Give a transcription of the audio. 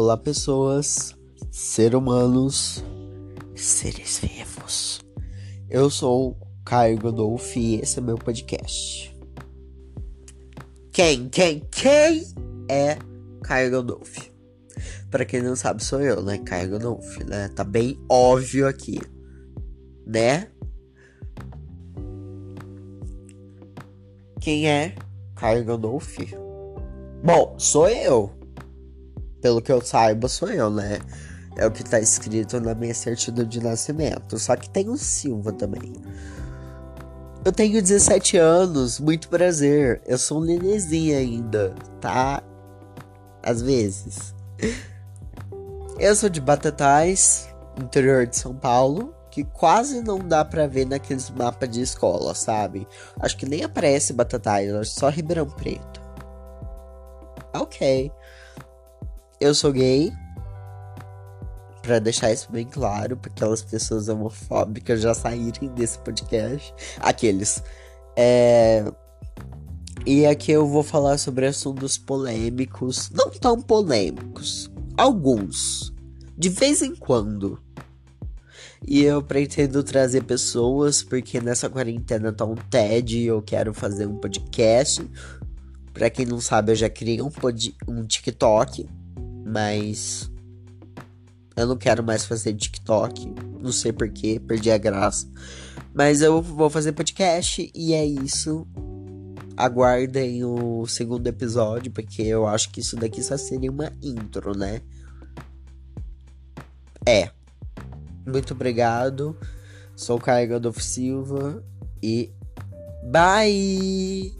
Olá, pessoas, seres humanos, seres vivos. Eu sou Caio Godolfi e esse é meu podcast. Quem, quem, quem é Caio Godolfi? Pra quem não sabe, sou eu, né? Caio Godolfi, né? Tá bem óbvio aqui, né? Quem é Caio Godolfi? Bom, sou eu. Pelo que eu saiba, sou eu, né? É o que tá escrito na minha certidão de nascimento. Só que tem um Silva também. Eu tenho 17 anos, muito prazer. Eu sou um nenenzinho ainda, tá? Às vezes. Eu sou de Batatais, interior de São Paulo, que quase não dá para ver naqueles mapas de escola, sabe? Acho que nem aparece Batatais, só Ribeirão Preto. Ok. Eu sou gay. Pra deixar isso bem claro, porque aquelas pessoas homofóbicas já saírem desse podcast. Aqueles. É... E aqui eu vou falar sobre assuntos polêmicos. Não tão polêmicos. Alguns. De vez em quando. E eu pretendo trazer pessoas, porque nessa quarentena tá um TED e eu quero fazer um podcast. Pra quem não sabe, eu já criei um, pod um TikTok mas eu não quero mais fazer TikTok, não sei porquê, perdi a graça. Mas eu vou fazer podcast e é isso. Aguardem o segundo episódio, porque eu acho que isso daqui só seria uma intro, né? É. Muito obrigado. Sou o Caio Godolfo Silva e bye!